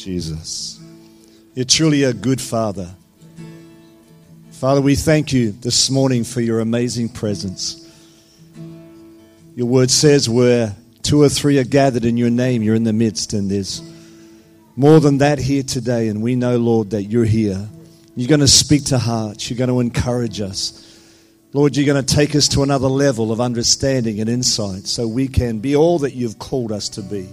Jesus. You're truly a good Father. Father, we thank you this morning for your amazing presence. Your word says where two or three are gathered in your name, you're in the midst, and there's more than that here today. And we know, Lord, that you're here. You're going to speak to hearts, you're going to encourage us. Lord, you're going to take us to another level of understanding and insight so we can be all that you've called us to be.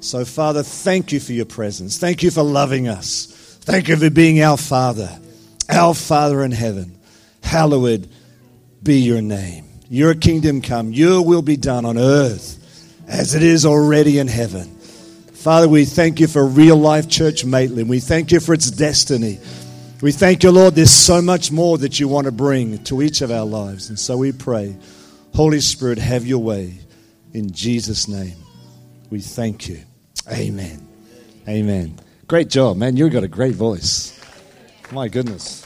So, Father, thank you for your presence. Thank you for loving us. Thank you for being our Father, our Father in heaven. Hallowed be your name. Your kingdom come, your will be done on earth as it is already in heaven. Father, we thank you for Real Life Church Maitland. We thank you for its destiny. We thank you, Lord, there's so much more that you want to bring to each of our lives. And so we pray, Holy Spirit, have your way. In Jesus' name, we thank you. Amen. Amen. Great job, man. You've got a great voice. My goodness.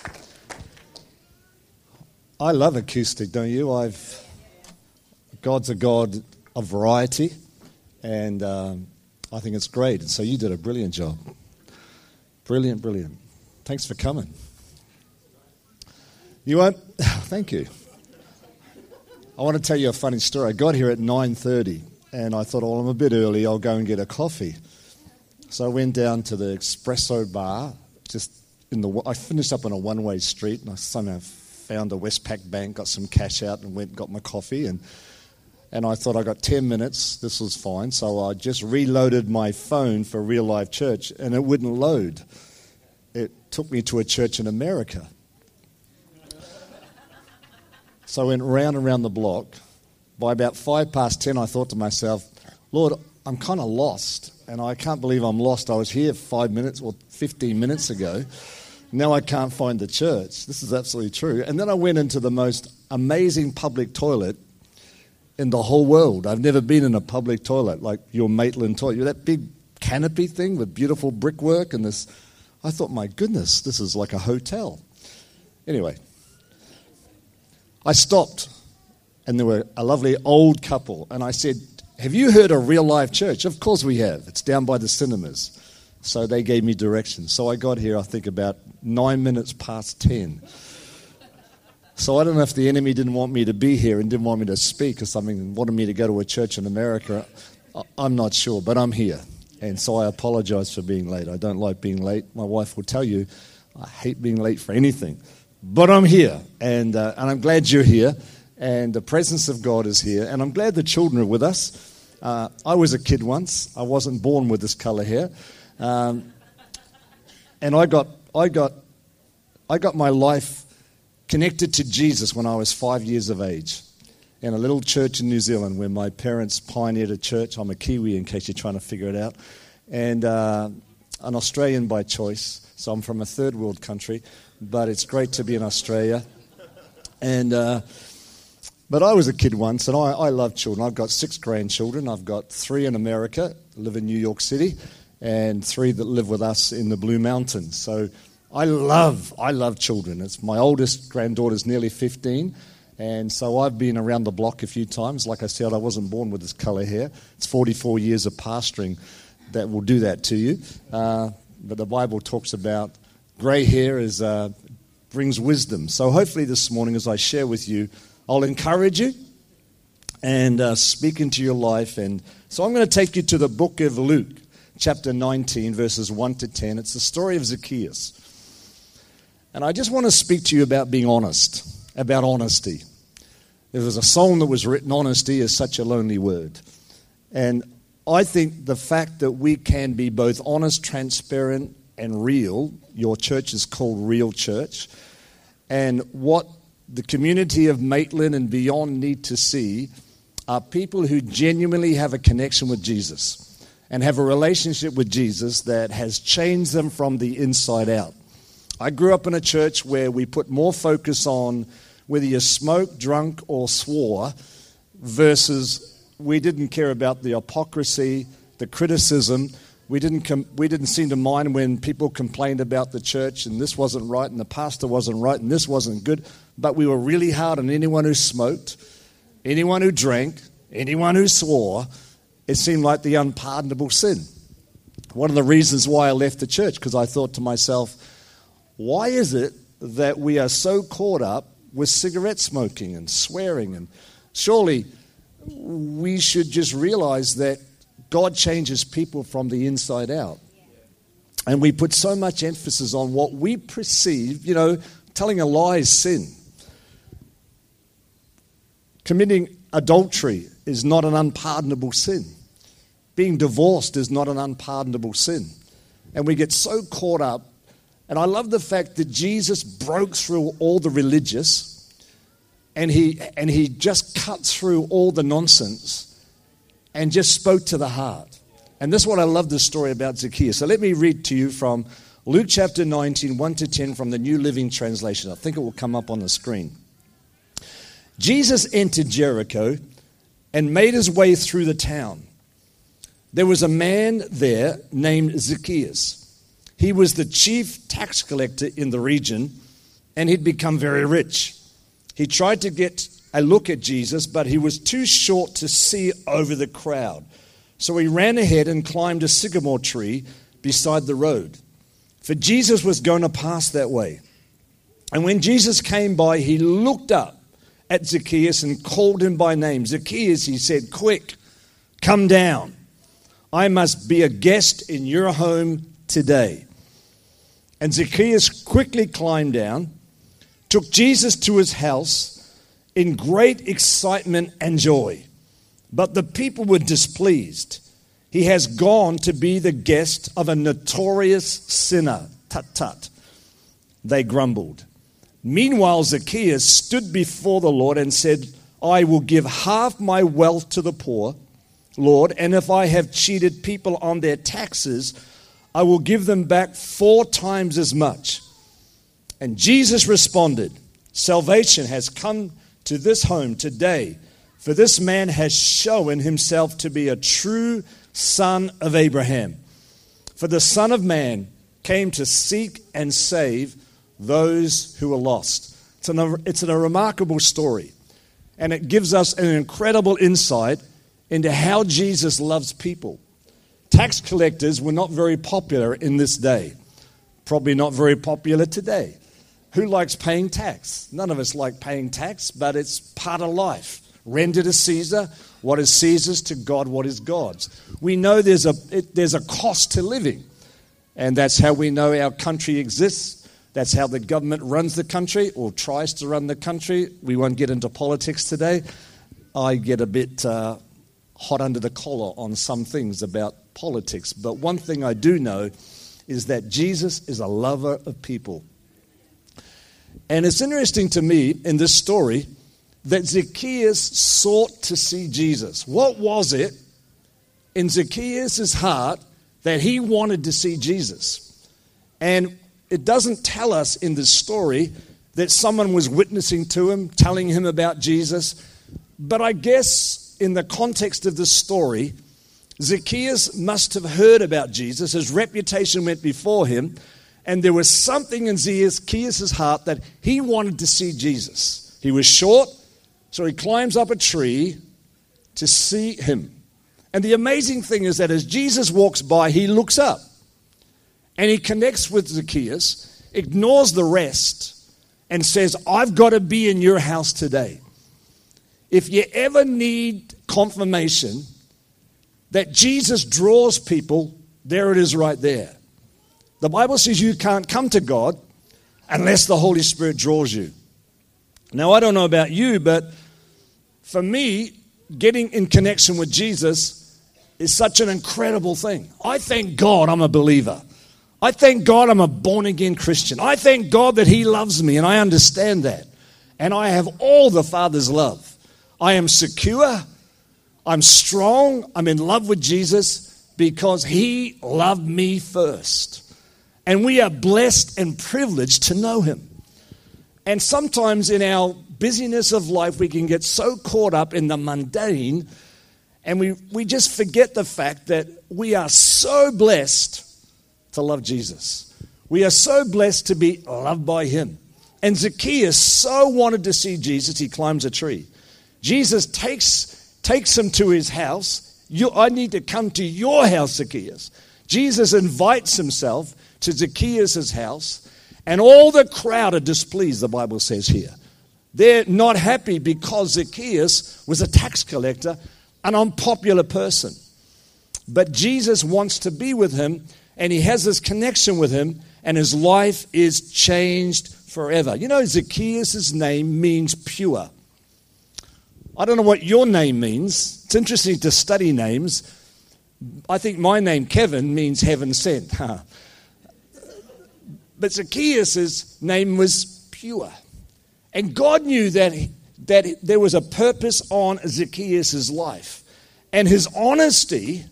I love acoustic, don't you? I've God's a God of variety, and um, I think it's great. And so you did a brilliant job. Brilliant, brilliant. Thanks for coming. You won't. Thank you. I want to tell you a funny story. I got here at 9:30, and I thought, well, I'm a bit early. I'll go and get a coffee. So I went down to the espresso bar. Just in the, I finished up on a one-way street, and I somehow found a Westpac bank, got some cash out, and went and got my coffee. And and I thought I got 10 minutes. This was fine. So I just reloaded my phone for Real Life Church, and it wouldn't load it took me to a church in America. So I went round and round the block. By about five past ten, I thought to myself, Lord, I'm kind of lost, and I can't believe I'm lost. I was here five minutes or 15 minutes ago. Now I can't find the church. This is absolutely true. And then I went into the most amazing public toilet in the whole world. I've never been in a public toilet like your Maitland toilet. That big canopy thing with beautiful brickwork and this I thought, my goodness, this is like a hotel. Anyway, I stopped, and there were a lovely old couple, and I said, Have you heard of Real Life Church? Of course we have. It's down by the cinemas. So they gave me directions. So I got here, I think, about nine minutes past ten. So I don't know if the enemy didn't want me to be here and didn't want me to speak or something and wanted me to go to a church in America. I'm not sure, but I'm here. And so I apologize for being late. I don't like being late. My wife will tell you I hate being late for anything. But I'm here, and, uh, and I'm glad you're here, and the presence of God is here, and I'm glad the children are with us. Uh, I was a kid once. I wasn't born with this color hair. Um, and I got, I, got, I got my life connected to Jesus when I was five years of age in a little church in New Zealand where my parents pioneered a church. I'm a Kiwi, in case you're trying to figure it out, and uh, an Australian by choice. So I'm from a third world country, but it's great to be in Australia. And uh, but I was a kid once, and I, I love children. I've got six grandchildren. I've got three in America, live in New York City, and three that live with us in the Blue Mountains. So I love, I love children. It's my oldest granddaughter's nearly 15, and so I've been around the block a few times. Like I said, I wasn't born with this color hair. It's 44 years of pastoring that will do that to you. Uh, but the Bible talks about grey hair is, uh, brings wisdom. So hopefully this morning, as I share with you, I'll encourage you and uh, speak into your life. And so I'm going to take you to the book of Luke, chapter 19, verses 1 to 10. It's the story of Zacchaeus. And I just want to speak to you about being honest, about honesty. There was a song that was written, Honesty is such a lonely word. And I think the fact that we can be both honest, transparent, and real, your church is called Real Church, and what the community of Maitland and beyond need to see are people who genuinely have a connection with Jesus and have a relationship with Jesus that has changed them from the inside out. I grew up in a church where we put more focus on whether you smoked, drunk, or swore, versus we didn't care about the hypocrisy, the criticism. We didn't, com- we didn't seem to mind when people complained about the church and this wasn't right and the pastor wasn't right and this wasn't good. But we were really hard on anyone who smoked, anyone who drank, anyone who swore. It seemed like the unpardonable sin. One of the reasons why I left the church, because I thought to myself, why is it that we are so caught up with cigarette smoking and swearing? And surely we should just realize that God changes people from the inside out. And we put so much emphasis on what we perceive, you know, telling a lie is sin. Committing adultery is not an unpardonable sin. Being divorced is not an unpardonable sin. And we get so caught up. And I love the fact that Jesus broke through all the religious and he, and he just cut through all the nonsense and just spoke to the heart. And this is what I love the story about Zacchaeus. So let me read to you from Luke chapter 19, 1 to 10 from the New Living Translation. I think it will come up on the screen. Jesus entered Jericho and made his way through the town. There was a man there named Zacchaeus. He was the chief tax collector in the region and he'd become very rich. He tried to get a look at Jesus, but he was too short to see over the crowd. So he ran ahead and climbed a sycamore tree beside the road. For Jesus was going to pass that way. And when Jesus came by, he looked up at Zacchaeus and called him by name. Zacchaeus, he said, Quick, come down. I must be a guest in your home today. And Zacchaeus quickly climbed down, took Jesus to his house in great excitement and joy. But the people were displeased. He has gone to be the guest of a notorious sinner. Tut tut. They grumbled. Meanwhile, Zacchaeus stood before the Lord and said, I will give half my wealth to the poor, Lord, and if I have cheated people on their taxes, I will give them back four times as much. And Jesus responded, Salvation has come to this home today, for this man has shown himself to be a true son of Abraham. For the Son of Man came to seek and save those who were lost. It's, an, it's a remarkable story, and it gives us an incredible insight into how Jesus loves people. Tax collectors were not very popular in this day, probably not very popular today. Who likes paying tax? None of us like paying tax, but it's part of life. Render to Caesar what is Caesar's, to God what is God's. We know there's a, it, there's a cost to living, and that's how we know our country exists. That's how the government runs the country or tries to run the country. We won't get into politics today. I get a bit uh, hot under the collar on some things about politics, but one thing I do know is that Jesus is a lover of people. And it's interesting to me in this story that Zacchaeus sought to see Jesus. What was it in Zacchaeus' heart that he wanted to see Jesus? And it doesn't tell us in this story that someone was witnessing to him, telling him about Jesus. But I guess in the context of this story, Zacchaeus must have heard about Jesus. His reputation went before him. And there was something in Zacchaeus' heart that he wanted to see Jesus. He was short, so he climbs up a tree to see him. And the amazing thing is that as Jesus walks by, he looks up and he connects with Zacchaeus, ignores the rest, and says, I've got to be in your house today. If you ever need confirmation that Jesus draws people, there it is right there. The Bible says you can't come to God unless the Holy Spirit draws you. Now, I don't know about you, but for me, getting in connection with Jesus is such an incredible thing. I thank God I'm a believer. I thank God I'm a born again Christian. I thank God that He loves me, and I understand that. And I have all the Father's love. I am secure, I'm strong, I'm in love with Jesus because He loved me first. And we are blessed and privileged to know Him. And sometimes in our busyness of life, we can get so caught up in the mundane and we, we just forget the fact that we are so blessed to love Jesus. We are so blessed to be loved by Him. And Zacchaeus so wanted to see Jesus, he climbs a tree. Jesus takes, takes him to his house. You, I need to come to your house, Zacchaeus. Jesus invites himself to Zacchaeus' house, and all the crowd are displeased, the Bible says here. They're not happy because Zacchaeus was a tax collector, an unpopular person. But Jesus wants to be with him, and he has this connection with him, and his life is changed forever. You know, Zacchaeus' name means pure. I don't know what your name means. It's interesting to study names. I think my name, Kevin, means heaven sent. but Zacchaeus' name was pure. And God knew that, that there was a purpose on Zacchaeus' life. And his honesty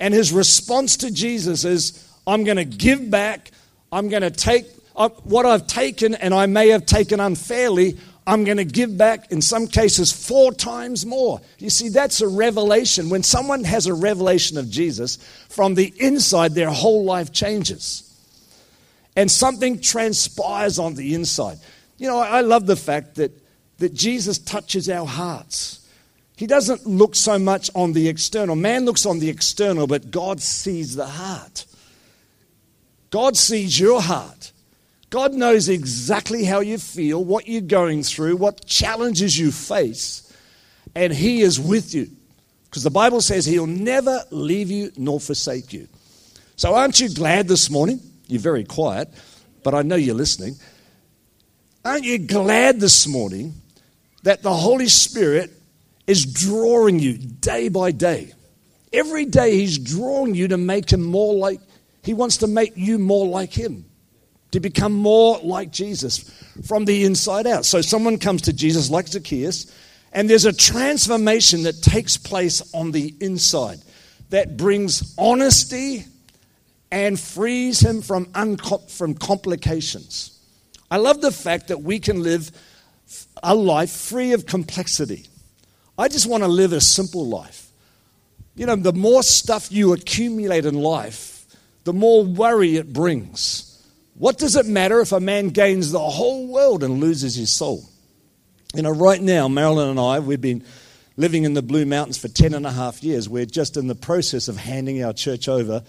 and his response to Jesus is I'm going to give back, I'm going to take uh, what I've taken, and I may have taken unfairly. I'm going to give back, in some cases, four times more. You see, that's a revelation. When someone has a revelation of Jesus, from the inside, their whole life changes. And something transpires on the inside. You know, I love the fact that, that Jesus touches our hearts. He doesn't look so much on the external. Man looks on the external, but God sees the heart. God sees your heart. God knows exactly how you feel, what you're going through, what challenges you face, and He is with you. Because the Bible says He'll never leave you nor forsake you. So, aren't you glad this morning? You're very quiet, but I know you're listening. Aren't you glad this morning that the Holy Spirit is drawing you day by day? Every day He's drawing you to make Him more like, He wants to make you more like Him, to become more like Jesus from the inside out. So someone comes to Jesus like Zacchaeus, and there's a transformation that takes place on the inside that brings honesty and frees him from, from complications. I love the fact that we can live a life free of complexity. I just want to live a simple life. You know, the more stuff you accumulate in life, the more worry it brings. What does it matter if a man gains the whole world and loses his soul? You know, right now, Marilyn and I, we've been living in the Blue Mountains for 10 and a half years. We're just in the process of handing our church over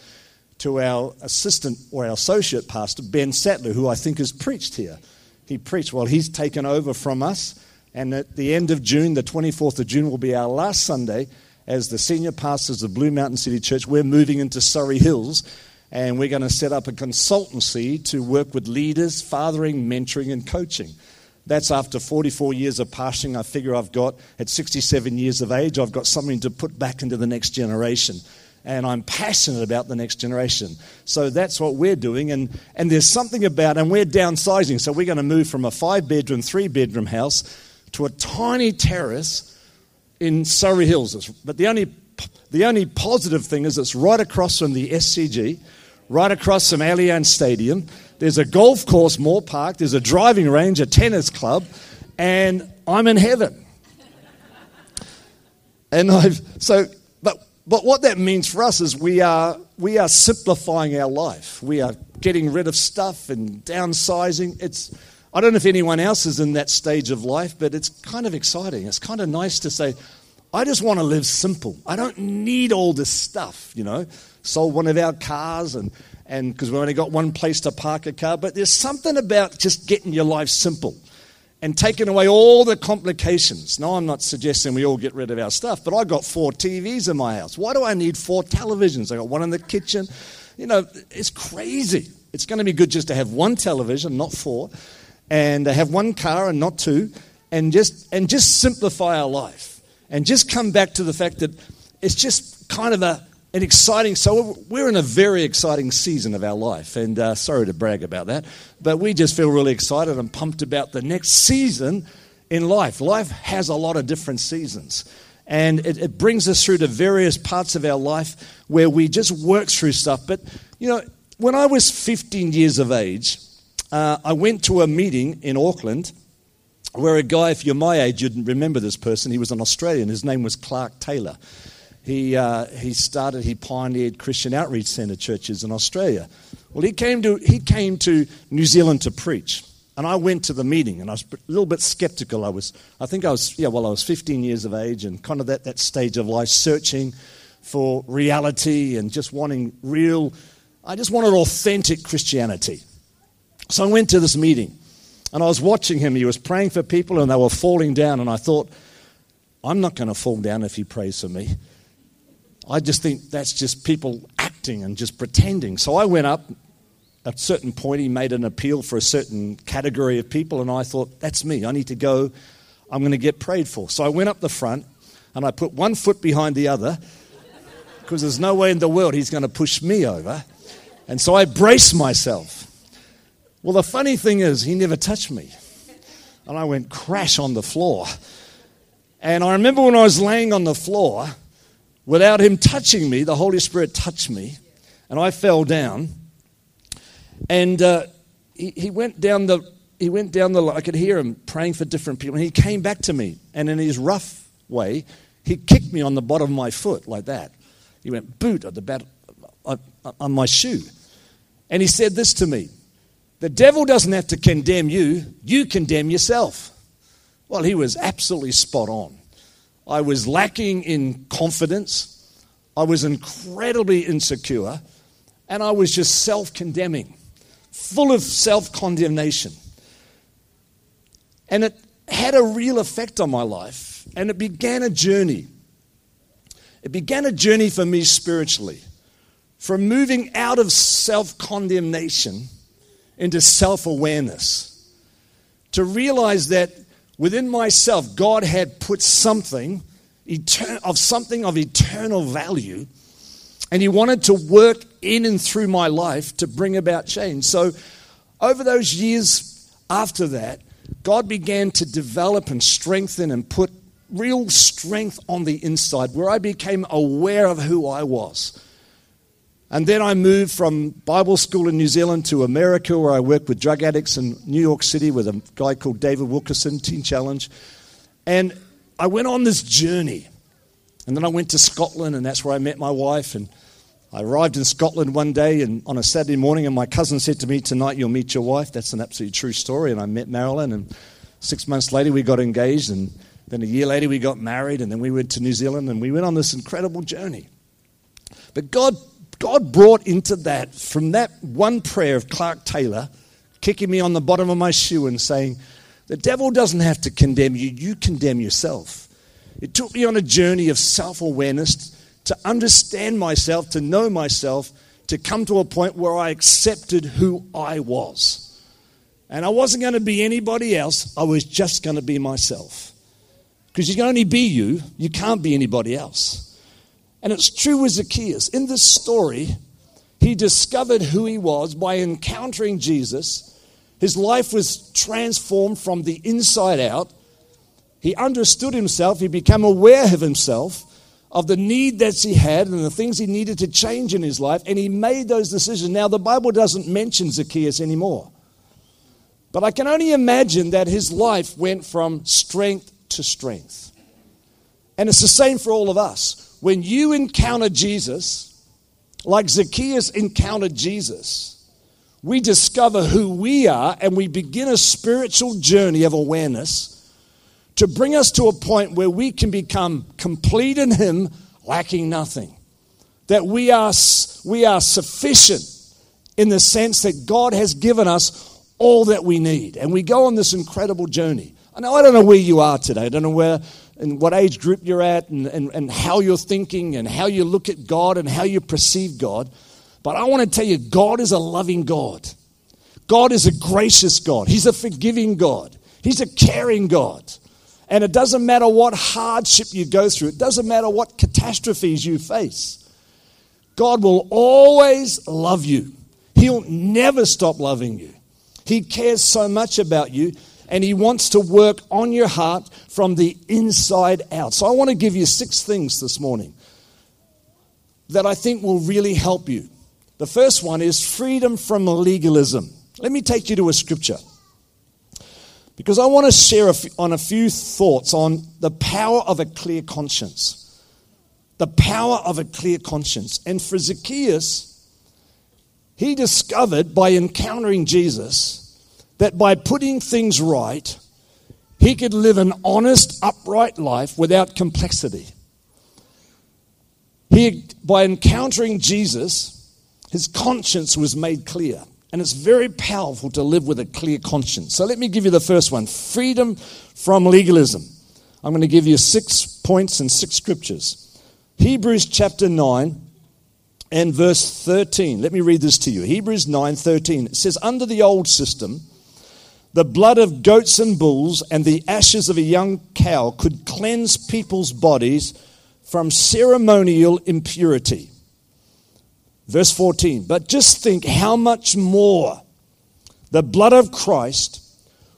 to our assistant or our associate pastor, Ben Sattler, who I think has preached here. He preached, well, he's taken over from us. And at the end of June, the 24th of June, will be our last Sunday as the senior pastors of Blue Mountain City Church. We're moving into Surry Hills and we're going to set up a consultancy to work with leaders, fathering, mentoring, and coaching. That's after 44 years of pastoring. I figure I've got, at 67 years of age, I've got something to put back into the next generation and I'm passionate about the next generation. So that's what we're doing. And, and there's something about, and we're downsizing. So we're going to move from a five bedroom, three bedroom house to a tiny terrace in Surry Hills. But the only, the only positive thing is it's right across from the SCG, right across from Allianz Stadium. There's a golf course, Moore Park. There's a driving range, a tennis club, and I'm in heaven. And I've, so but, but what that means for us is we are, we are simplifying our life. We are getting rid of stuff and downsizing. It's, I don't know if anyone else is in that stage of life, but it's kind of exciting. It's kind of nice to say, I just want to live simple. I don't need all this stuff, you know. Sold one of our cars and and because we only got one place to park a car, but there's something about just getting your life simple and taking away all the complications. Now, I'm not suggesting we all get rid of our stuff, but I got four TVs in my house. Why do I need four televisions? I got one in the kitchen. You know, it's crazy. It's going to be good just to have one television, not four, and have one car and not two, and just and just simplify our life, and just come back to the fact that it's just kind of a an exciting, so we're in a very exciting season of our life. And uh, sorry to brag about that, but we just feel really excited and pumped about the next season in life. Life has a lot of different seasons. And it, it brings us through to various parts of our life where we just work through stuff. But, you know, when I was 15 years of age, uh, I went to a meeting in Auckland where a guy, if you're my age, you'd remember this person. He was an Australian. His name was Clark Taylor he, uh, he started, he pioneered Christian Outreach Centre churches in Australia. Well, he came, to, he came to New Zealand to preach. And I went to the meeting and I was a little bit skeptical. I was, I think I was, yeah, well, I was 15 years of age and kind of that, that stage of life, searching for reality and just wanting real, I just wanted authentic Christianity. So I went to this meeting and I was watching him. He was praying for people and they were falling down. And I thought, I'm not going to fall down if he prays for me. I just think that's just people acting and just pretending. So I went up. At a certain point, he made an appeal for a certain category of people, and I thought, that's me. I need to go. I'm going to get prayed for. So I went up the front and I put one foot behind the other because there's no way in the world he's going to push me over. And so I braced myself. Well, the funny thing is, he never touched me. And I went crash on the floor. And I remember when I was laying on the floor, without him touching me, the Holy Spirit touched me, and I fell down. And uh, he, he went down the he went down the I could hear him praying for different people. And he came back to me, and in his rough way, he kicked me on the bottom of my foot like that. He went boot at the bat, on, on my shoe, and he said this to me: "The devil doesn't have to condemn you; you condemn yourself." Well, he was absolutely spot on. I was lacking in confidence. I was incredibly insecure. And I was just self condemning, full of self condemnation. And it had a real effect on my life. And it began a journey. It began a journey for me spiritually from moving out of self condemnation into self awareness. To realize that within myself, God had put something of something of eternal value, and He wanted to work in and through my life to bring about change. So, over those years after that, God began to develop and strengthen and put real strength on the inside where I became aware of who I was. And then I moved from Bible school in New Zealand to America, where I worked with drug addicts in New York City with a guy called David Wilkerson, Teen Challenge. And I went on this journey. And then I went to Scotland, and that's where I met my wife. And I arrived in Scotland one day and on a Saturday morning, and my cousin said to me, Tonight you'll meet your wife. That's an absolutely true story. And I met Marilyn, and six months later we got engaged, and then a year later we got married, and then we went to New Zealand, and we went on this incredible journey. But God God brought into that, from that one prayer of Clark Taylor, kicking me on the bottom of my shoe and saying, The devil doesn't have to condemn you, you condemn yourself. It took me on a journey of self awareness to understand myself, to know myself, to come to a point where I accepted who I was. And I wasn't going to be anybody else, I was just going to be myself. Because you can only be you, you can't be anybody else. And it's true with Zacchaeus. In this story, he discovered who he was by encountering Jesus. His life was transformed from the inside out. He understood himself, he became aware of himself, of the need that he had and the things he needed to change in his life, and he made those decisions. Now, the Bible doesn't mention Zacchaeus anymore. But I can only imagine that his life went from strength to strength. And it's the same for all of us when you encounter Jesus, like Zacchaeus encountered Jesus, we discover who we are and we begin a spiritual journey of awareness to bring us to a point where we can become complete in Him, lacking nothing. That we are, we are sufficient in the sense that God has given us all that we need. And we go on this incredible journey. I know I don't know where you are today. I don't know where and what age group you're at and, and, and how you're thinking and how you look at God and how you perceive God. But I want to tell you, God is a loving God. God is a gracious God. He's a forgiving God. He's a caring God. And it doesn't matter what hardship you go through, it doesn't matter what catastrophes you face. God will always love you. He'll never stop loving you. He cares so much about you and He wants to work on your heart from the inside out. So I want to give you six things this morning that I think will really help you. The first one is freedom from legalism. Let me take you to a scripture because I want to share on a few thoughts on the power of a clear conscience. The power of a clear conscience. And for Zacchaeus, he discovered by encountering Jesus that by putting things right, he could live an honest, upright life without complexity. He, by encountering Jesus, his conscience was made clear. And it's very powerful to live with a clear conscience. So let me give you the first one freedom from legalism. I'm going to give you six points and six scriptures. Hebrews chapter 9 and verse 13. Let me read this to you. Hebrews 9 13. It says, Under the old system, the blood of goats and bulls and the ashes of a young cow could cleanse people's bodies from ceremonial impurity. Verse 14. But just think how much more the blood of Christ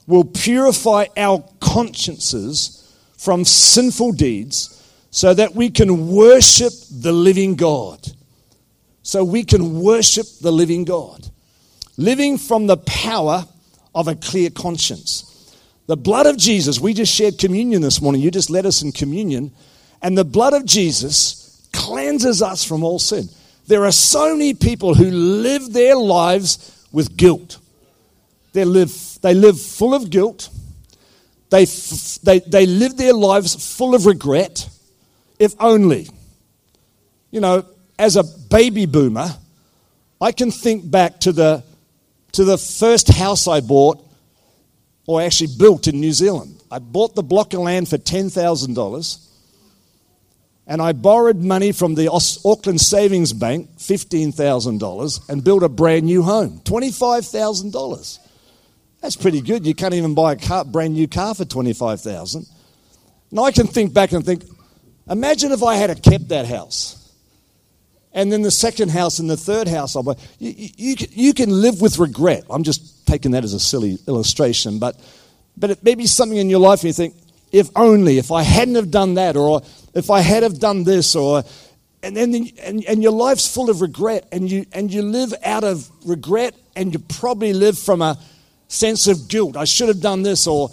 will purify our consciences from sinful deeds so that we can worship the living God. So we can worship the living God. Living from the power of a clear conscience. The blood of Jesus, we just shared communion this morning. You just led us in communion. And the blood of Jesus cleanses us from all sin. There are so many people who live their lives with guilt. They live, they live full of guilt. They, they, they live their lives full of regret, if only. You know, as a baby boomer, I can think back to the, to the first house I bought, or actually built in New Zealand. I bought the block of land for $10,000 and I borrowed money from the Auckland Savings Bank, $15,000, and built a brand new home, $25,000. That's pretty good. You can't even buy a car, brand new car for 25,000. Now I can think back and think, imagine if I had kept that house. And then the second house and the third house. You, you, you can live with regret. I'm just taking that as a silly illustration, but, but it may be something in your life you think, if only, if I hadn't have done that, or if I had have done this, or and then and, and your life's full of regret, and you and you live out of regret, and you probably live from a sense of guilt. I should have done this, or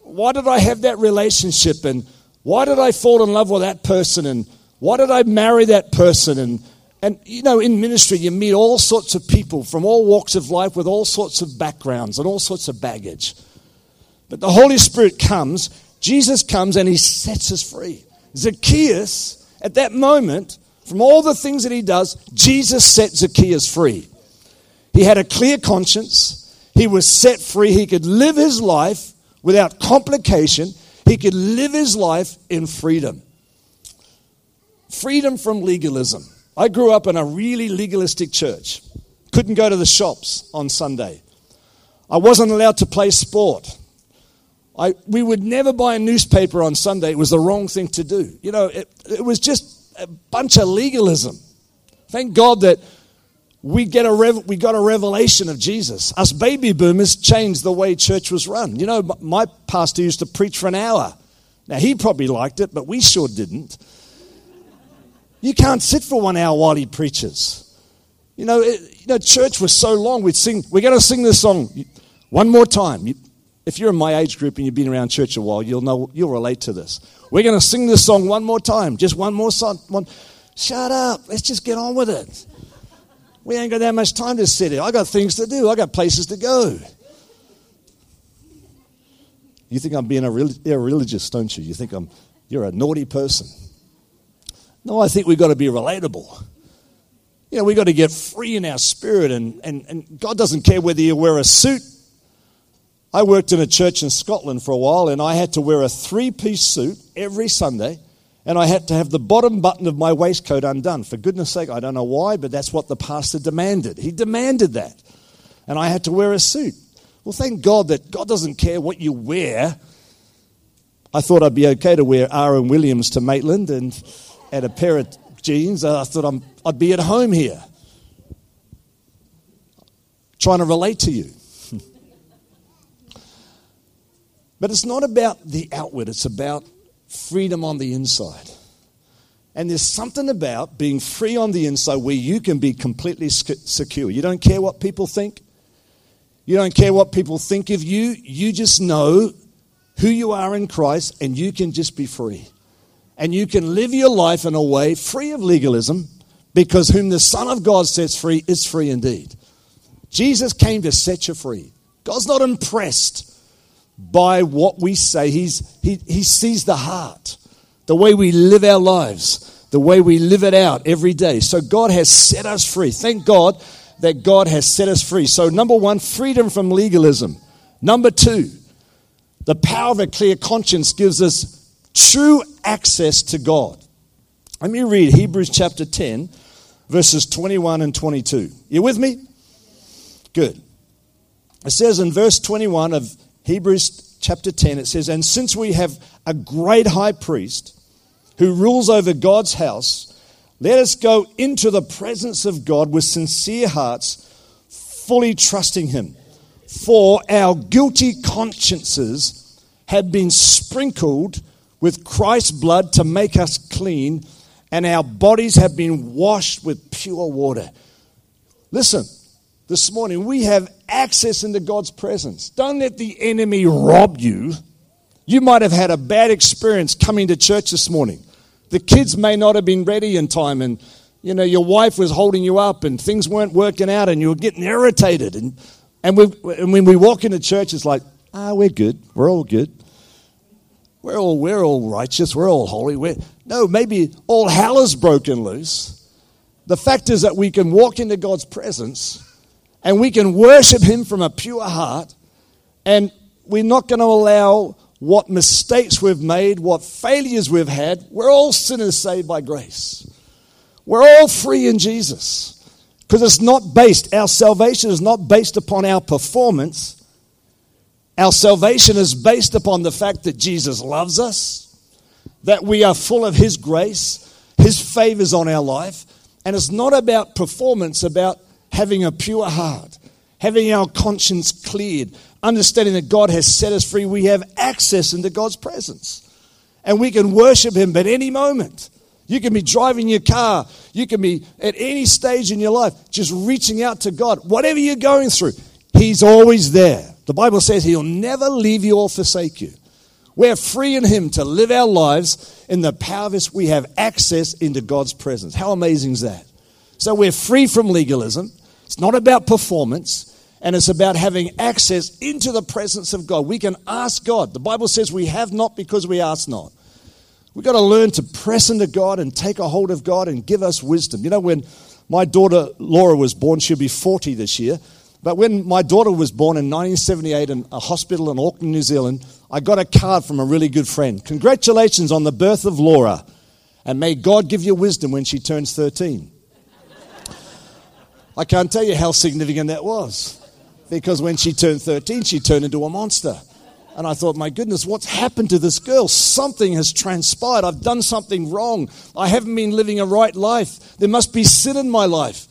why did I have that relationship, and why did I fall in love with that person, and why did I marry that person, and and you know, in ministry, you meet all sorts of people from all walks of life with all sorts of backgrounds and all sorts of baggage. But the Holy Spirit comes, Jesus comes, and he sets us free. Zacchaeus, at that moment, from all the things that he does, Jesus set Zacchaeus free. He had a clear conscience. He was set free. He could live his life without complication. He could live his life in freedom. Freedom from legalism. I grew up in a really legalistic church. Couldn't go to the shops on Sunday. I wasn't allowed to play sport. I, we would never buy a newspaper on Sunday. It was the wrong thing to do. You know, it, it was just a bunch of legalism. Thank God that we, get a rev- we got a revelation of Jesus. Us baby boomers changed the way church was run. You know, my pastor used to preach for an hour. Now, he probably liked it, but we sure didn't. You can't sit for one hour while he preaches. You know, it, you know church was so long, we'd sing, we're going to sing this song one more time. If you're in my age group and you've been around church a while, you'll know, you'll relate to this. We're going to sing this song one more time, just one more song. One, Shut up, let's just get on with it. We ain't got that much time to sit here. I got things to do. I got places to go. You think I'm being irreligious, don't you? You think I'm you're a naughty person. No, I think we've got to be relatable. You know, we've got to get free in our spirit, and, and, and God doesn't care whether you wear a suit. I worked in a church in Scotland for a while, and I had to wear a three piece suit every Sunday and I had to have the bottom button of my waistcoat undone. For goodness sake, I don't know why, but that's what the pastor demanded. He demanded that. And I had to wear a suit. Well, thank God that God doesn't care what you wear. I thought I'd be okay to wear R.M. Williams to Maitland and, and a pair of jeans. I thought I'm, I'd be at home here. Trying to relate to you. but it's not about the outward, it's about freedom on the inside. And there's something about being free on the inside where you can be completely secure. You don't care what people think. You don't care what people think of you. You just know who you are in Christ and you can just be free. And you can live your life in a way free of legalism because whom the Son of God sets free is free indeed. Jesus came to set you free. God's not impressed by what we say. He's, he, he sees the heart, the way we live our lives, the way we live it out every day. So God has set us free. Thank God that God has set us free. So, number one, freedom from legalism. Number two, the power of a clear conscience gives us true access to God. Let me read Hebrews chapter 10, verses 21 and 22. You with me? Good. It says in verse 21 of Hebrews chapter 10, it says, And since we have a great high priest who rules over God's house, let us go into the presence of God with sincere hearts, fully trusting Him. For our guilty consciences have been sprinkled with Christ's blood to make us clean, and our bodies have been washed with pure water. Listen, this morning we have access into God's presence. Don't let the enemy rob you. You might have had a bad experience coming to church this morning. The kids may not have been ready in time, and you know your wife was holding you up, and things weren't working out, and you were getting irritated. And and, and when we walk into church, it's like, ah, we're good, we're all good, we're all we're all righteous, we're all holy. We're, no, maybe all hell is broken loose. The fact is that we can walk into God's presence, and we can worship Him from a pure heart, and we're not going to allow what mistakes we've made, what failures we've had. We're all sinners saved by grace. We're all free in Jesus. Because it's not based, our salvation is not based upon our performance. Our salvation is based upon the fact that Jesus loves us, that we are full of His grace, His favors on our life. And it's not about performance, about having a pure heart, having our conscience cleared, understanding that God has set us free, we have access into God's presence. And we can worship Him at any moment. You can be driving your car. You can be at any stage in your life just reaching out to God. Whatever you're going through, He's always there. The Bible says He'll never leave you or forsake you. We're free in Him to live our lives in the power of His. We have access into God's presence. How amazing is that? So we're free from legalism. It's not about performance and it's about having access into the presence of God. We can ask God. The Bible says we have not because we ask not. We've got to learn to press into God and take a hold of God and give us wisdom. You know, when my daughter Laura was born, she'll be 40 this year. But when my daughter was born in 1978 in a hospital in Auckland, New Zealand, I got a card from a really good friend. Congratulations on the birth of Laura, and may God give you wisdom when she turns 13. I can't tell you how significant that was because when she turned 13, she turned into a monster. And I thought, my goodness, what's happened to this girl? Something has transpired. I've done something wrong. I haven't been living a right life. There must be sin in my life.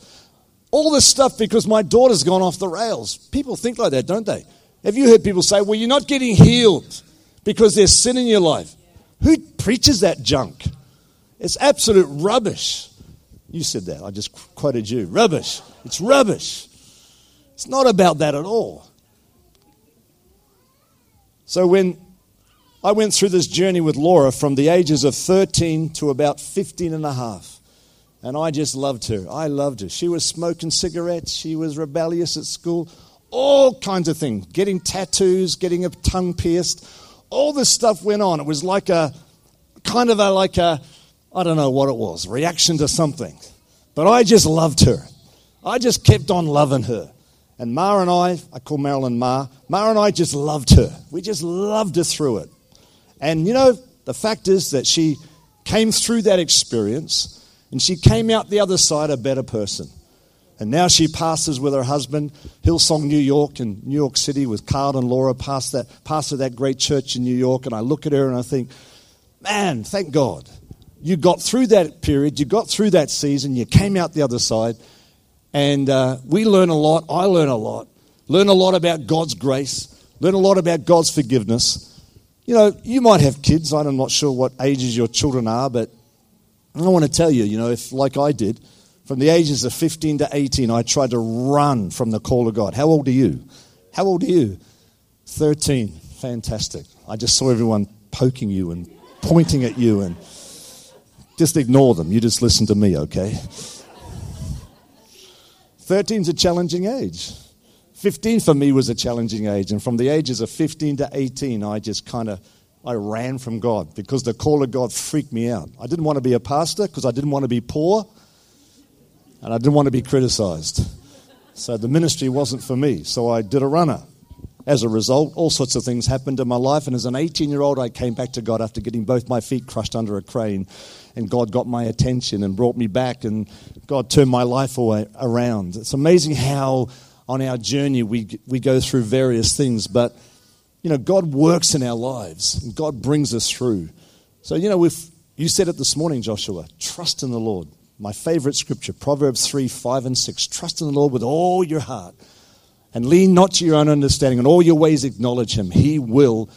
All this stuff because my daughter's gone off the rails. People think like that, don't they? Have you heard people say, well, you're not getting healed because there's sin in your life? Who preaches that junk? It's absolute rubbish. You said that. I just quoted you. Rubbish. It's rubbish. It's not about that at all. So when I went through this journey with Laura from the ages of 13 to about 15 and a half, and I just loved her. I loved her. She was smoking cigarettes, she was rebellious at school, all kinds of things, getting tattoos, getting a tongue pierced. All this stuff went on. It was like a kind of a like a I don't know what it was, reaction to something. But I just loved her. I just kept on loving her. And Ma and I, I call Marilyn Ma, Ma and I just loved her. We just loved her through it. And you know, the fact is that she came through that experience and she came out the other side a better person. And now she pastors with her husband, Hillsong New York in New York City with Carl and Laura, pastor that, pastor that great church in New York. And I look at her and I think, man, thank God. You got through that period, you got through that season, you came out the other side, and uh, we learn a lot. I learn a lot. Learn a lot about God's grace. Learn a lot about God's forgiveness. You know, you might have kids. I'm not sure what ages your children are, but I want to tell you, you know, if like I did, from the ages of 15 to 18, I tried to run from the call of God. How old are you? How old are you? 13. Fantastic. I just saw everyone poking you and pointing at you and just ignore them. You just listen to me, okay? 13 is a challenging age. 15 for me was a challenging age. And from the ages of 15 to 18, I just kind of I ran from God because the call of God freaked me out. I didn't want to be a pastor because I didn't want to be poor and I didn't want to be criticized. So the ministry wasn't for me. So I did a runner. As a result, all sorts of things happened in my life. And as an 18 year old, I came back to God after getting both my feet crushed under a crane. And God got my attention and brought me back. And God turned my life away, around. It's amazing how on our journey we, we go through various things. But, you know, God works in our lives. And God brings us through. So, you know, if you said it this morning, Joshua, trust in the Lord. My favorite scripture, Proverbs 3 5 and 6. Trust in the Lord with all your heart and lean not to your own understanding. In all your ways, acknowledge Him. He will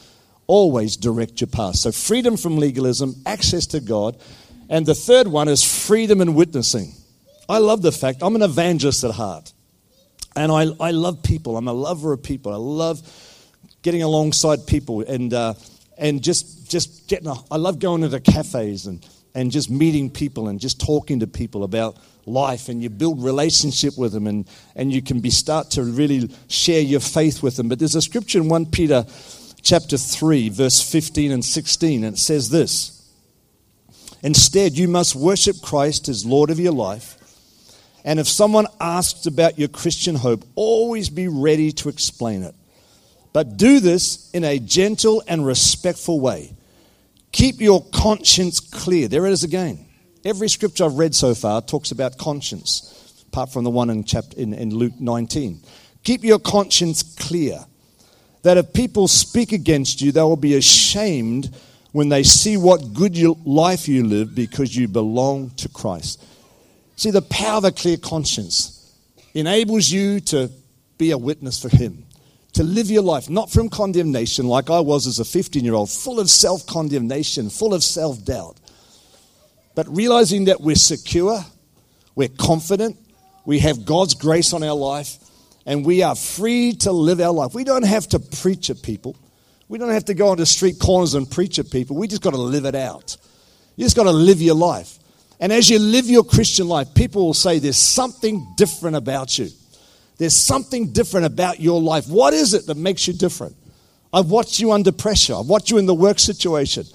always direct your path. So, freedom from legalism, access to God. And the third one is freedom in witnessing. I love the fact I'm an evangelist at heart. And I, I love people. I'm a lover of people. I love getting alongside people and, uh, and just, just getting, a, I love going into cafes and, and just meeting people and just talking to people about life and you build relationship with them and, and you can be start to really share your faith with them. But there's a scripture in 1 Peter chapter 3, verse 15 and 16, and it says this. Instead, you must worship Christ as Lord of your life. And if someone asks about your Christian hope, always be ready to explain it. But do this in a gentle and respectful way. Keep your conscience clear. There it is again. Every scripture I've read so far talks about conscience, apart from the one in, chapter, in, in Luke 19. Keep your conscience clear, that if people speak against you, they will be ashamed when they see what good you, life you live because you belong to Christ. See, the power of a clear conscience enables you to be a witness for Him, to live your life not from condemnation like I was as a 15 year old, full of self condemnation, full of self doubt but realizing that we're secure, we're confident, we have God's grace on our life, and we are free to live our life. We don't have to preach at people. We don't have to go onto street corners and preach at people. We just got to live it out. You just got to live your life. And as you live your Christian life, people will say there's something different about you. There's something different about your life. What is it that makes you different? I've watched you under pressure. I've watched you in the work situation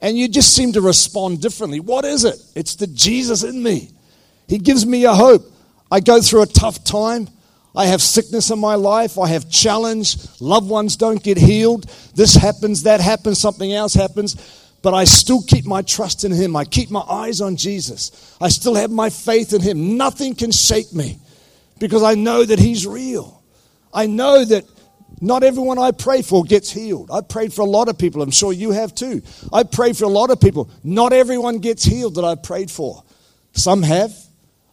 and you just seem to respond differently. What is it? It's the Jesus in me. He gives me a hope. I go through a tough time. I have sickness in my life. I have challenge. Loved ones don't get healed. This happens, that happens, something else happens. But I still keep my trust in Him. I keep my eyes on Jesus. I still have my faith in Him. Nothing can shake me because I know that He's real. I know that not everyone I pray for gets healed. I prayed for a lot of people. I'm sure you have too. I prayed for a lot of people. Not everyone gets healed that I prayed for. Some have.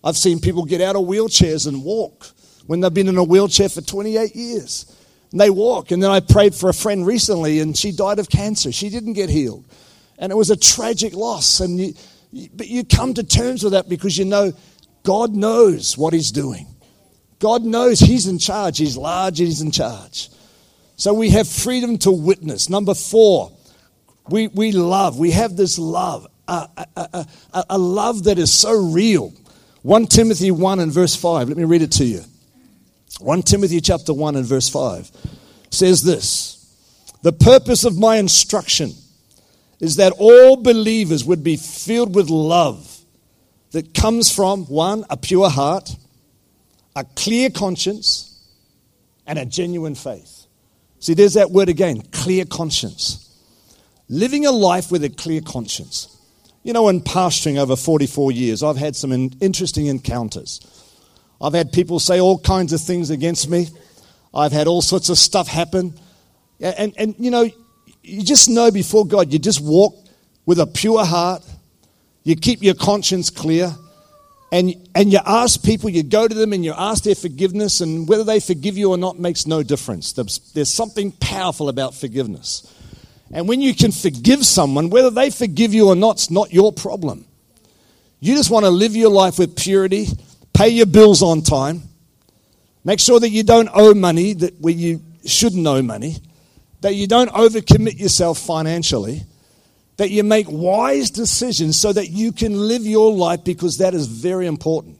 I've seen people get out of wheelchairs and walk when they've been in a wheelchair for 28 years. And they walk. And then I prayed for a friend recently and she died of cancer. She didn't get healed. And it was a tragic loss. And you, but you come to terms with that because you know God knows what He's doing. God knows He's in charge. He's large, He's in charge. So we have freedom to witness. Number four, we, we love. We have this love, a, a, a, a love that is so real. 1 Timothy 1 and verse 5. Let me read it to you. 1 Timothy chapter 1 and verse 5 says this The purpose of my instruction is that all believers would be filled with love that comes from one, a pure heart, a clear conscience, and a genuine faith. See, there's that word again clear conscience. Living a life with a clear conscience. You know, in pastoring over 44 years, I've had some interesting encounters. I've had people say all kinds of things against me. I've had all sorts of stuff happen. And, and you know, you just know before God, you just walk with a pure heart. You keep your conscience clear and, and you ask people, you go to them and you ask their forgiveness, and whether they forgive you or not makes no difference. There's, there's something powerful about forgiveness. And when you can forgive someone, whether they forgive you or not, it's not your problem. You just want to live your life with purity, pay your bills on time, make sure that you don't owe money that where you shouldn't owe money, that you don't overcommit yourself financially that you make wise decisions so that you can live your life because that is very important.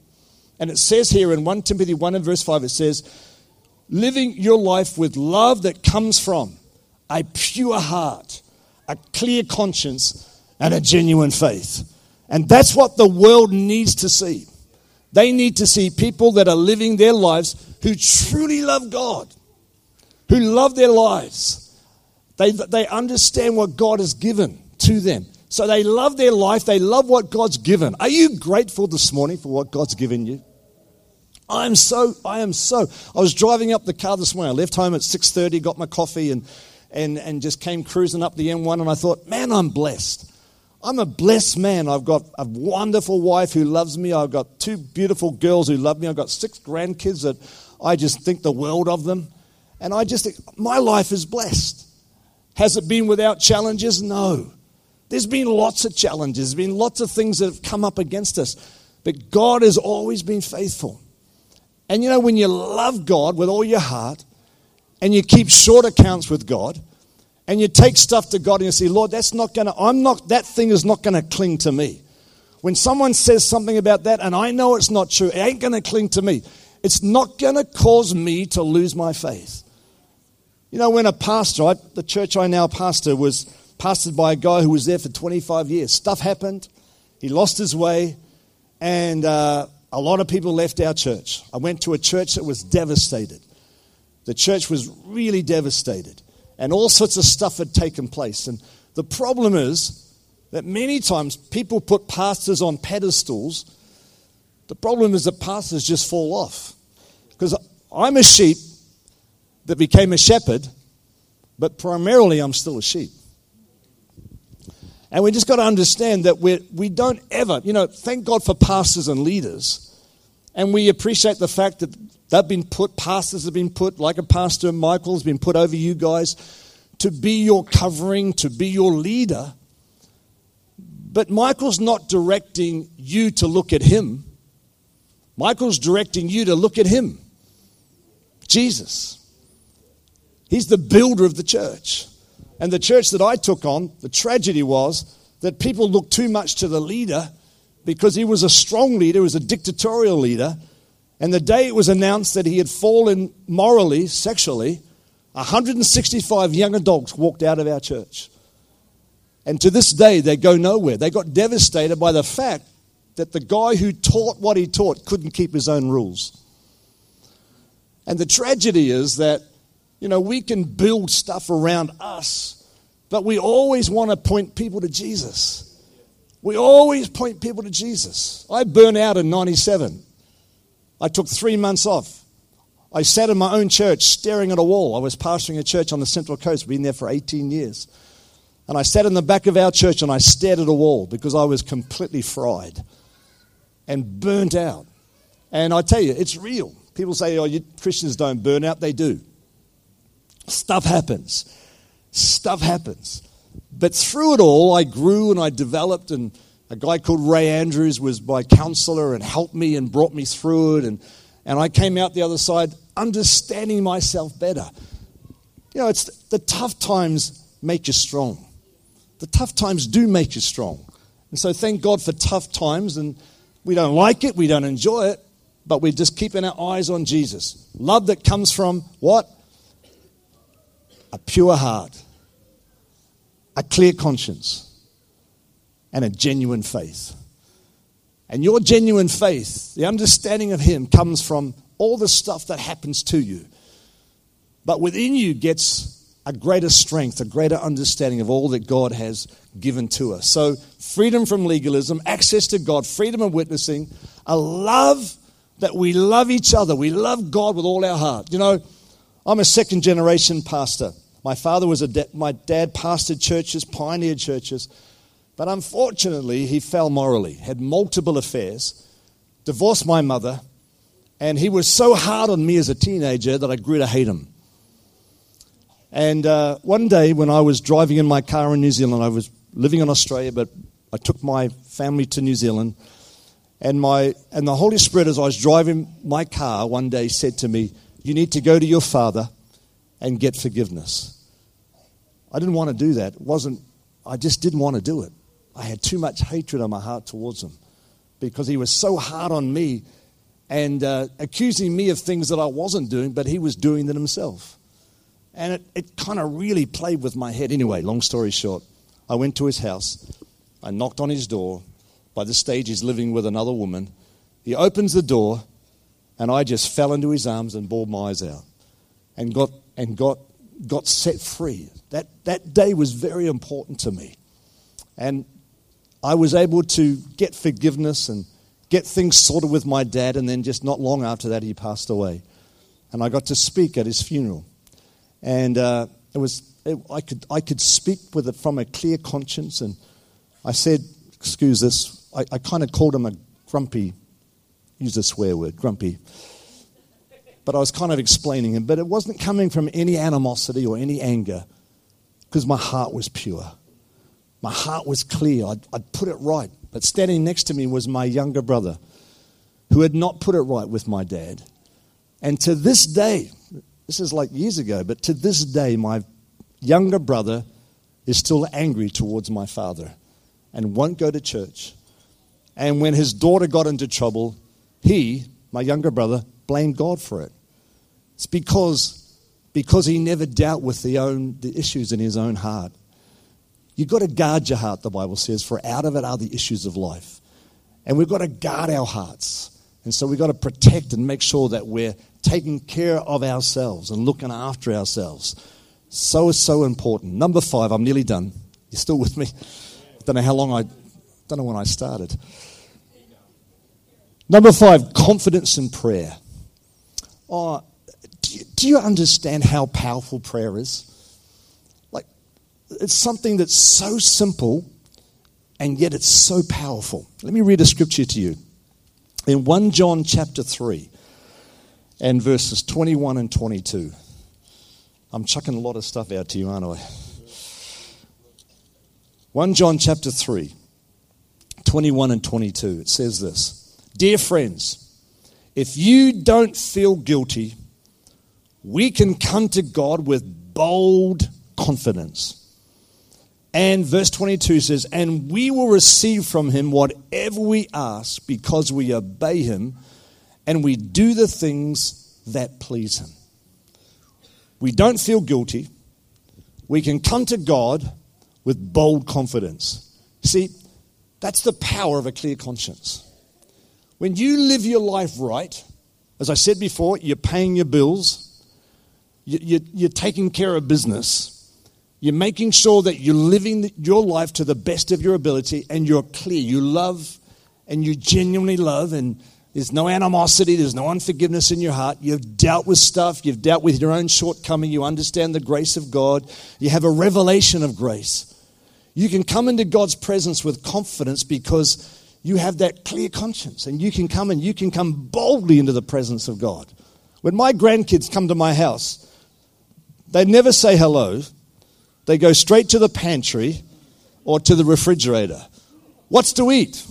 And it says here in 1 Timothy 1 and verse 5, it says, living your life with love that comes from a pure heart, a clear conscience, and a genuine faith. And that's what the world needs to see. They need to see people that are living their lives who truly love God, who love their lives. They, they understand what God has given to them. So they love their life, they love what God's given. Are you grateful this morning for what God's given you? I am so, I am so. I was driving up the car this morning. I left home at 6.30, got my coffee and, and, and just came cruising up the M1 and I thought, man, I'm blessed. I'm a blessed man. I've got a wonderful wife who loves me. I've got two beautiful girls who love me. I've got six grandkids that I just think the world of them. And I just think my life is blessed. Has it been without challenges? No. There's been lots of challenges, there's been lots of things that have come up against us. But God has always been faithful. And you know, when you love God with all your heart and you keep short accounts with God, and you take stuff to God and you say, Lord, that's not going to, I'm not, that thing is not going to cling to me. When someone says something about that and I know it's not true, it ain't going to cling to me. It's not going to cause me to lose my faith. You know, when a pastor, I, the church I now pastor was pastored by a guy who was there for 25 years. Stuff happened, he lost his way, and uh, a lot of people left our church. I went to a church that was devastated. The church was really devastated and all sorts of stuff had taken place. And the problem is that many times people put pastors on pedestals. The problem is that pastors just fall off. Because I'm a sheep that became a shepherd, but primarily I'm still a sheep. And we just got to understand that we we don't ever, you know, thank God for pastors and leaders. And we appreciate the fact that They've been put, pastors have been put, like a pastor Michael has been put over you guys to be your covering, to be your leader. But Michael's not directing you to look at him. Michael's directing you to look at him. Jesus. He's the builder of the church. And the church that I took on, the tragedy was that people looked too much to the leader because he was a strong leader, he was a dictatorial leader, and the day it was announced that he had fallen morally, sexually, 165 young adults walked out of our church. And to this day, they go nowhere. They got devastated by the fact that the guy who taught what he taught couldn't keep his own rules. And the tragedy is that, you know, we can build stuff around us, but we always want to point people to Jesus. We always point people to Jesus. I burned out in 97. I took three months off. I sat in my own church staring at a wall. I was pastoring a church on the Central Coast, been there for 18 years. And I sat in the back of our church and I stared at a wall because I was completely fried and burnt out. And I tell you, it's real. People say, oh, you Christians don't burn out. They do. Stuff happens. Stuff happens. But through it all, I grew and I developed and a guy called Ray Andrews was my counselor and helped me and brought me through it. And, and I came out the other side understanding myself better. You know, it's the tough times make you strong. The tough times do make you strong. And so thank God for tough times. And we don't like it, we don't enjoy it, but we're just keeping our eyes on Jesus. Love that comes from what? A pure heart, a clear conscience and a genuine faith. And your genuine faith, the understanding of Him, comes from all the stuff that happens to you. But within you gets a greater strength, a greater understanding of all that God has given to us. So, freedom from legalism, access to God, freedom of witnessing, a love that we love each other. We love God with all our heart. You know, I'm a second generation pastor. My father was a, de- my dad pastored churches, pioneered churches. But unfortunately, he fell morally, had multiple affairs, divorced my mother, and he was so hard on me as a teenager that I grew to hate him. And uh, one day, when I was driving in my car in New Zealand, I was living in Australia, but I took my family to New Zealand. And, my, and the Holy Spirit, as I was driving my car one day, said to me, You need to go to your father and get forgiveness. I didn't want to do that. It wasn't, I just didn't want to do it. I had too much hatred on my heart towards him because he was so hard on me and uh, accusing me of things that I wasn't doing, but he was doing them himself. And it, it kind of really played with my head. Anyway, long story short, I went to his house. I knocked on his door. By this stage, he's living with another woman. He opens the door, and I just fell into his arms and bawled my eyes out and got, and got, got set free. That, that day was very important to me. And I was able to get forgiveness and get things sorted with my dad, and then just not long after that, he passed away. And I got to speak at his funeral. And uh, it was, it, I, could, I could speak with it from a clear conscience. And I said, excuse this, I, I kind of called him a grumpy, use a swear word, grumpy. But I was kind of explaining him, but it wasn't coming from any animosity or any anger because my heart was pure. My heart was clear. I'd, I'd put it right. But standing next to me was my younger brother who had not put it right with my dad. And to this day, this is like years ago, but to this day, my younger brother is still angry towards my father and won't go to church. And when his daughter got into trouble, he, my younger brother, blamed God for it. It's because, because he never dealt with the, own, the issues in his own heart. You've got to guard your heart, the Bible says, for out of it are the issues of life. And we've got to guard our hearts. And so we've got to protect and make sure that we're taking care of ourselves and looking after ourselves. So, so important. Number five, I'm nearly done. You still with me? I Don't know how long I, don't know when I started. Number five, confidence in prayer. Oh, do you, understand how powerful prayer is? Like, it's something that's so simple and yet it's so powerful. Let me read a scripture to you. In 1 John chapter 3 and verses 21 and 22. I'm chucking a lot of stuff out to you, aren't I? 1 John chapter 3, 21 and 22. It says this Dear friends, if you don't feel guilty, we can come to God with bold confidence and verse 22 says, And we will receive from him whatever we ask because we obey him and we do the things that please him. We don't feel guilty. We can come to God with bold confidence. See, that's the power of a clear conscience. When you live your life right, as I said before, you're paying your bills, you're taking care of business you're making sure that you're living your life to the best of your ability and you're clear. You love and you genuinely love, and there's no animosity, there's no unforgiveness in your heart. You've dealt with stuff, you've dealt with your own shortcoming, you understand the grace of God, you have a revelation of grace. You can come into God's presence with confidence because you have that clear conscience, and you can come and you can come boldly into the presence of God. When my grandkids come to my house, they never say hello they go straight to the pantry or to the refrigerator. What's to eat?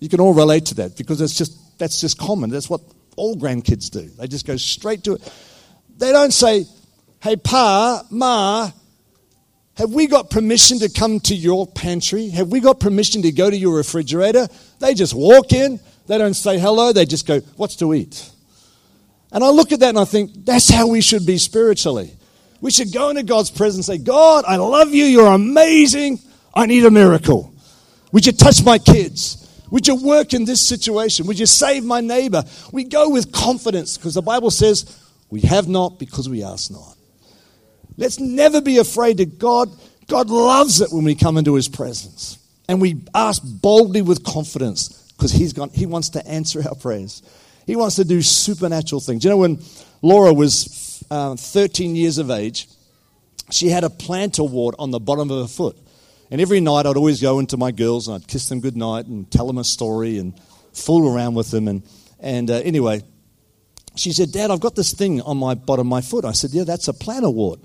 You can all relate to that because it's just, that's just common. That's what all grandkids do. They just go straight to it. They don't say, hey, Pa, Ma, have we got permission to come to your pantry? Have we got permission to go to your refrigerator? They just walk in. They don't say hello. They just go, what's to eat? And I look at that and I think, that's how we should be spiritually. We should go into God's presence and say, God, I love you. You're amazing. I need a miracle. Would you touch my kids? Would you work in this situation? Would you save my neighbor? We go with confidence because the Bible says we have not because we ask not. Let's never be afraid that God, God loves it when we come into his presence. And we ask boldly with confidence because he's got, he wants to answer our prayers. He wants to do supernatural things. You know, when Laura was uh, 13 years of age, she had a plantar wart on the bottom of her foot. And every night I'd always go into my girls and I'd kiss them goodnight and tell them a story and fool around with them. And, and uh, anyway, she said, Dad, I've got this thing on my bottom of my foot. I said, Yeah, that's a plantar wart.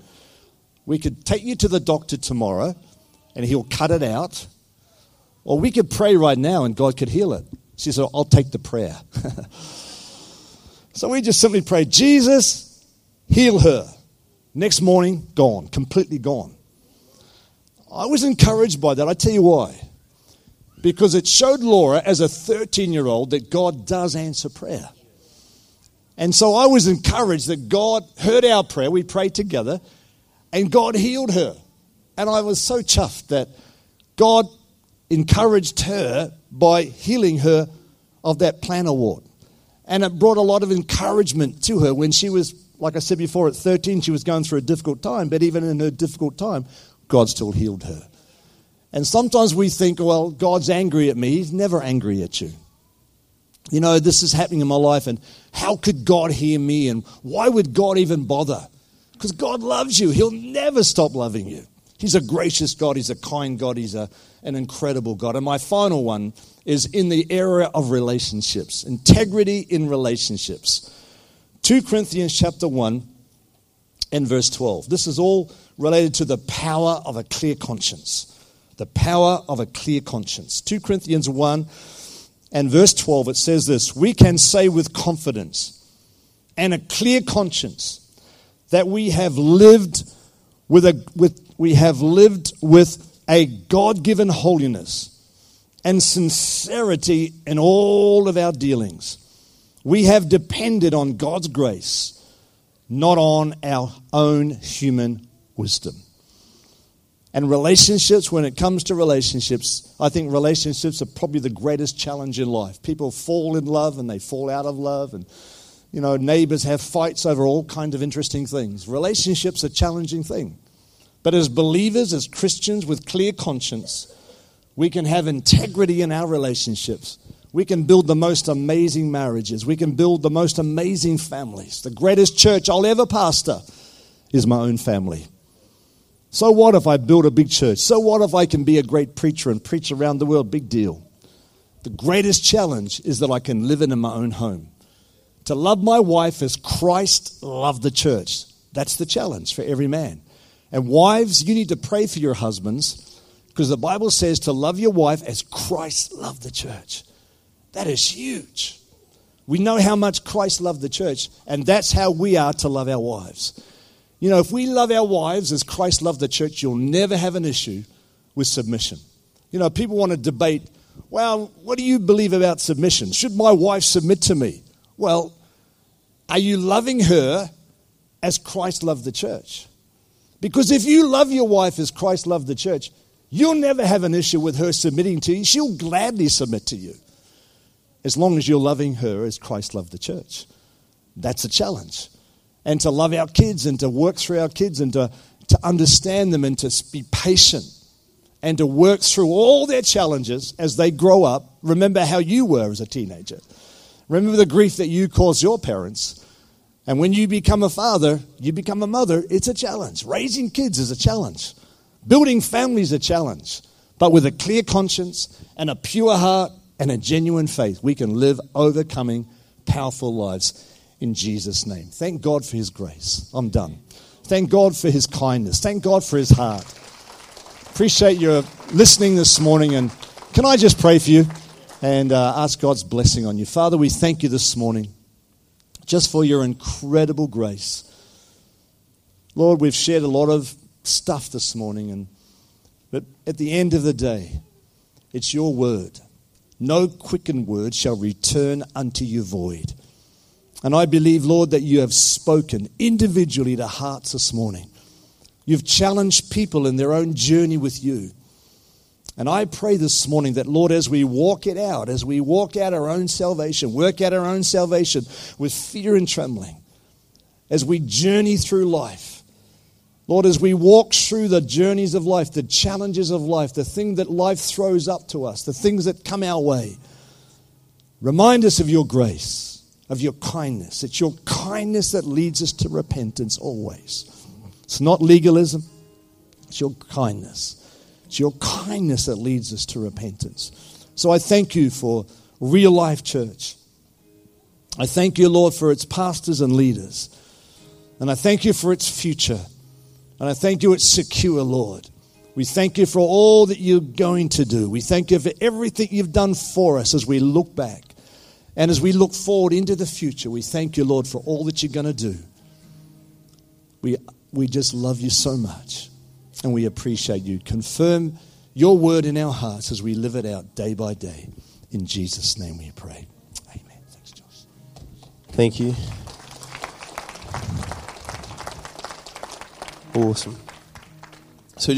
We could take you to the doctor tomorrow and he'll cut it out. Or we could pray right now and God could heal it. She said, I'll take the prayer. so we just simply prayed, Jesus, heal her. Next morning, gone, completely gone. I was encouraged by that. I tell you why. Because it showed Laura, as a 13 year old, that God does answer prayer. And so I was encouraged that God heard our prayer. We prayed together, and God healed her. And I was so chuffed that God encouraged her by healing her of that plantar wart. And it brought a lot of encouragement to her when she was, like I said before, at 13, she was going through a difficult time. But even in her difficult time, God still healed her. And sometimes we think, well, God's angry at me. He's never angry at you. You know, this is happening in my life, and how could God hear me? And why would God even bother? Because God loves you. He'll never stop loving you. He's a gracious God. He's a kind God. He's a, an incredible God. And my final one is in the area of relationships integrity in relationships. 2 Corinthians chapter 1 and verse 12. This is all related to the power of a clear conscience. The power of a clear conscience. 2 Corinthians 1 and verse 12, it says this We can say with confidence and a clear conscience that we have lived with a, with, we have lived with a God given holiness and sincerity in all of our dealings. We have depended on God's grace, not on our own human wisdom. And relationships, when it comes to relationships, I think relationships are probably the greatest challenge in life. People fall in love and they fall out of love, and you know, neighbors have fights over all kinds of interesting things. Relationships are a challenging thing. But as believers, as Christians with clear conscience, we can have integrity in our relationships. We can build the most amazing marriages. We can build the most amazing families. The greatest church I'll ever pastor is my own family. So what if I build a big church? So what if I can be a great preacher and preach around the world? Big deal. The greatest challenge is that I can live in my own home. To love my wife as Christ loved the church. That's the challenge for every man. And wives, you need to pray for your husbands because the Bible says to love your wife as Christ loved the church. That is huge. We know how much Christ loved the church, and that's how we are to love our wives. You know, if we love our wives as Christ loved the church, you'll never have an issue with submission. You know, people want to debate, well, what do you believe about submission? Should my wife submit to me? Well, are you loving her as Christ loved the church? Because if you love your wife as Christ loved the church, you'll never have an issue with her submitting to you. She'll gladly submit to you as long as you're loving her as Christ loved the church. That's a challenge and to love our kids and to work through our kids and to, to understand them and to be patient and to work through all their challenges as they grow up. Remember how you were as a teenager. Remember the grief that you caused your parents. And when you become a father, you become a mother, it's a challenge. Raising kids is a challenge. Building families is a challenge. But with a clear conscience and a pure heart and a genuine faith, we can live overcoming powerful lives in Jesus' name. Thank God for His grace. I'm done. Thank God for His kindness. Thank God for His heart. Appreciate your listening this morning. And can I just pray for you and uh, ask God's blessing on you? Father, we thank you this morning just for your incredible grace. Lord, we've shared a lot of stuff this morning, and but at the end of the day, it's your word. No quickened word shall return unto you void. And I believe, Lord, that you have spoken individually to hearts this morning. You've challenged people in their own journey with you. And I pray this morning that, Lord, as we walk it out, as we walk out our own salvation, work out our own salvation with fear and trembling, as we journey through life, Lord, as we walk through the journeys of life, the challenges of life, the thing that life throws up to us, the things that come our way, remind us of your grace of your kindness. It's your kindness that leads us to repentance always. It's not legalism, it's your kindness. It's your kindness that leads us to repentance. So I thank you for Real Life Church. I thank you, Lord, for its pastors and leaders. And I thank you for its future. And I thank you it's secure, Lord. We thank you for all that you're going to do. We thank you for everything you've done for us as we look back. And as we look forward into the future, we thank you, Lord, for all that you're going to do. We, we just love you so much and we appreciate you. Confirm your word in our hearts as we live it out day by day. In Jesus' name we pray. Amen. Thanks, Josh. Thank you. Awesome. So just